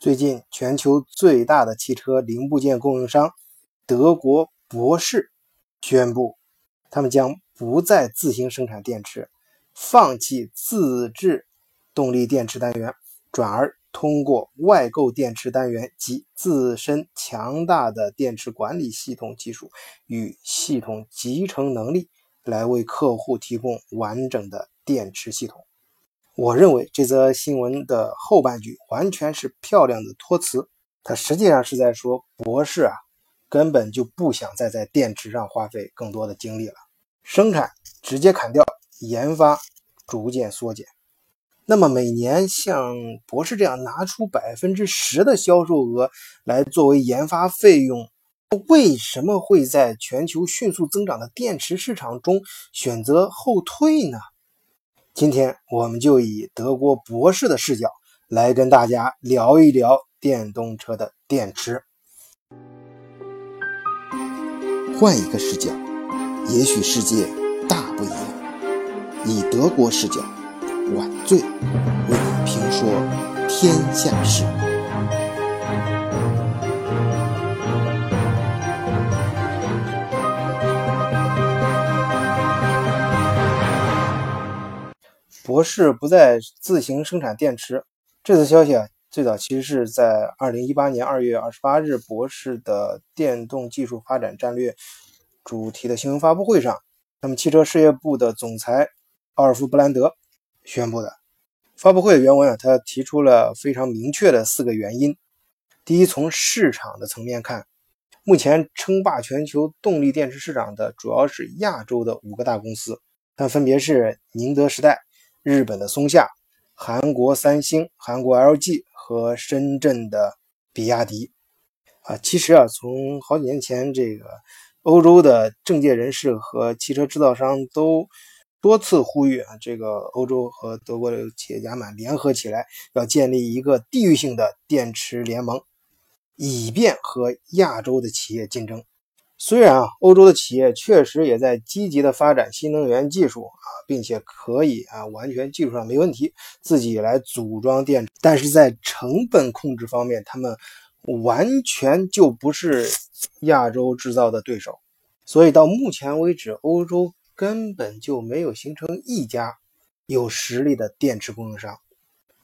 最近，全球最大的汽车零部件供应商德国博世宣布，他们将不再自行生产电池，放弃自制动力电池单元，转而通过外购电池单元及自身强大的电池管理系统技术与系统集成能力，来为客户提供完整的电池系统。我认为这则新闻的后半句完全是漂亮的托词，它实际上是在说博士啊根本就不想再在电池上花费更多的精力了，生产直接砍掉，研发逐渐缩减。那么每年像博士这样拿出百分之十的销售额来作为研发费用，为什么会在全球迅速增长的电池市场中选择后退呢？今天我们就以德国博士的视角来跟大家聊一聊电动车的电池。换一个视角，也许世界大不一样。以德国视角，晚醉为你评说天下事。博士不再自行生产电池，这次消息啊，最早其实是在二零一八年二月二十八日博士的电动技术发展战略主题的新闻发布会上，那么汽车事业部的总裁奥尔夫·布兰德宣布的。发布会的原文啊，他提出了非常明确的四个原因：第一，从市场的层面看，目前称霸全球动力电池市场的主要是亚洲的五个大公司，它分别是宁德时代。日本的松下、韩国三星、韩国 LG 和深圳的比亚迪啊，其实啊，从好几年前，这个欧洲的政界人士和汽车制造商都多次呼吁啊，这个欧洲和德国的企业家们联合起来，要建立一个地域性的电池联盟，以便和亚洲的企业竞争。虽然啊，欧洲的企业确实也在积极的发展新能源技术啊，并且可以啊完全技术上没问题自己来组装电池，但是在成本控制方面，他们完全就不是亚洲制造的对手。所以到目前为止，欧洲根本就没有形成一家有实力的电池供应商。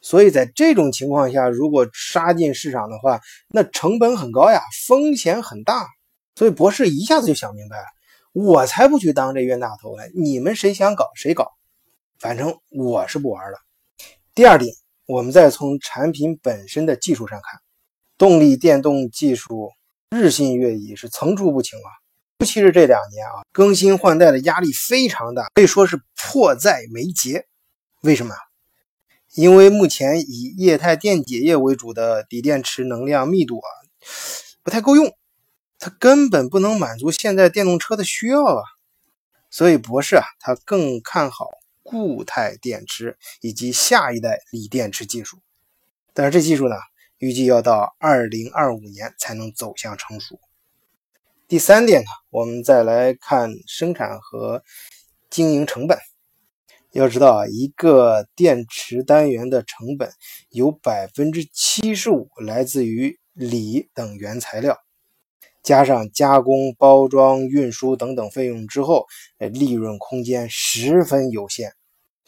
所以在这种情况下，如果杀进市场的话，那成本很高呀，风险很大。所以博士一下子就想明白了，我才不去当这冤大头呢！你们谁想搞谁搞，反正我是不玩了。第二点，我们再从产品本身的技术上看，动力电动技术日新月异，是层出不穷啊。尤其是这两年啊，更新换代的压力非常大，可以说是迫在眉睫。为什么？因为目前以液态电解液为主的锂电池能量密度啊，不太够用。它根本不能满足现在电动车的需要啊，所以博士啊，他更看好固态电池以及下一代锂电池技术。但是这技术呢，预计要到二零二五年才能走向成熟。第三点呢，我们再来看生产和经营成本。要知道啊，一个电池单元的成本有百分之七十五来自于锂等原材料。加上加工、包装、运输等等费用之后，利润空间十分有限。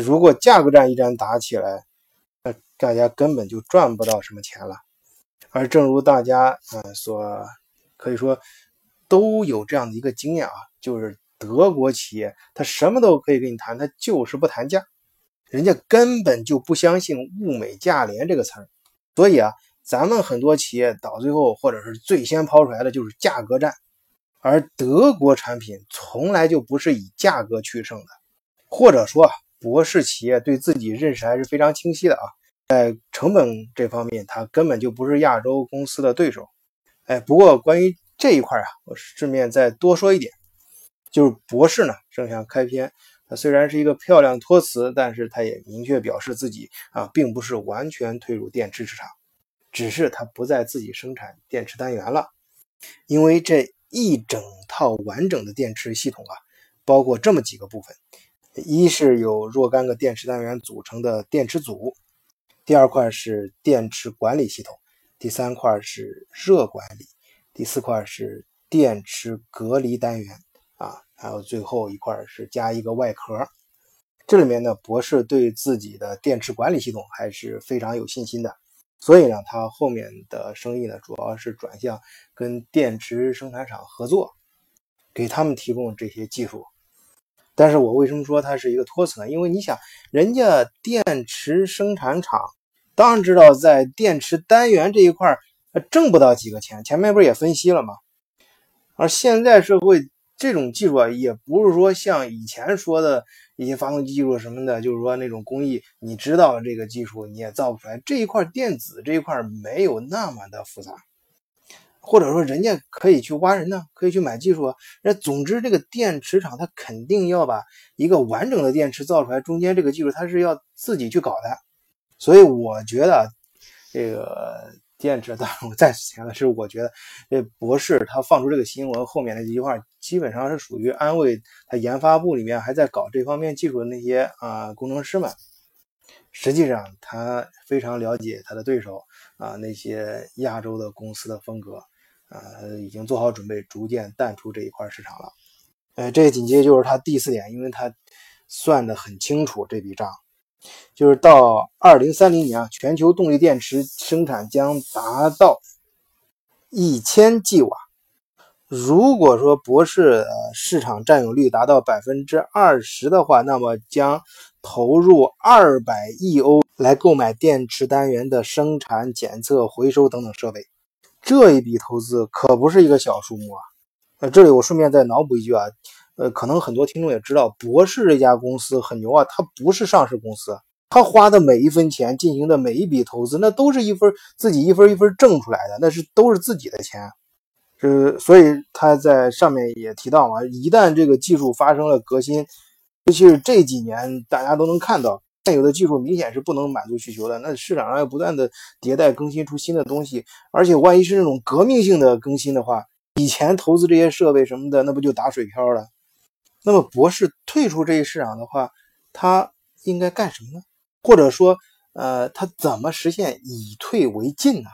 如果价格战一战打起来，那大家根本就赚不到什么钱了。而正如大家啊所可以说都有这样的一个经验啊，就是德国企业他什么都可以跟你谈，他就是不谈价，人家根本就不相信物美价廉这个词儿。所以啊。咱们很多企业到最后，或者是最先抛出来的就是价格战，而德国产品从来就不是以价格取胜的，或者说，博士企业对自己认识还是非常清晰的啊，在成本这方面，它根本就不是亚洲公司的对手。哎，不过关于这一块啊，我顺便再多说一点，就是博士呢正想开篇，它虽然是一个漂亮托词，但是它也明确表示自己啊，并不是完全退入电池市场。只是它不再自己生产电池单元了，因为这一整套完整的电池系统啊，包括这么几个部分：一是有若干个电池单元组成的电池组；第二块是电池管理系统；第三块是热管理，第四块是电池隔离单元啊，还有最后一块是加一个外壳。这里面呢，博士对自己的电池管理系统还是非常有信心的，所以呢，他后面的生意呢，主要是转向跟电池生产厂合作，给他们提供这些技术。但是我为什么说它是一个托词呢？因为你想，人家电池生产厂当然知道在电池单元这一块挣不到几个钱，前面不是也分析了吗？而现在社会这种技术啊，也不是说像以前说的一些发动机技术什么的，就是说那种工艺，你知道这个技术你也造不出来。这一块电子这一块没有那么的复杂。或者说，人家可以去挖人呢，可以去买技术。那总之，这个电池厂它肯定要把一个完整的电池造出来，中间这个技术它是要自己去搞的。所以我觉得，这个电池，当 然我再次强调是，我觉得这博士他放出这个新闻后面那几句话，基本上是属于安慰他研发部里面还在搞这方面技术的那些啊工程师们。实际上，他非常了解他的对手啊那些亚洲的公司的风格。呃，已经做好准备，逐渐淡出这一块市场了。呃，这紧接着就是他第四点，因为他算得很清楚这笔账，就是到二零三零年啊，全球动力电池生产将达到一千 g 瓦。如果说博士市场占有率达到百分之二十的话，那么将投入二百亿欧来购买电池单元的生产、检测、回收等等设备。这一笔投资可不是一个小数目啊！呃，这里我顺便再脑补一句啊，呃，可能很多听众也知道，博士这家公司很牛啊，它不是上市公司，它花的每一分钱进行的每一笔投资，那都是一分自己一分一分挣出来的，那是都是自己的钱。呃，所以他在上面也提到嘛，一旦这个技术发生了革新，尤其是这几年大家都能看到。现有的技术明显是不能满足需求的，那市场上要不断的迭代更新出新的东西，而且万一是那种革命性的更新的话，以前投资这些设备什么的，那不就打水漂了？那么博士退出这一市场的话，他应该干什么呢？或者说，呃，他怎么实现以退为进呢？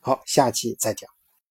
好，下期再讲。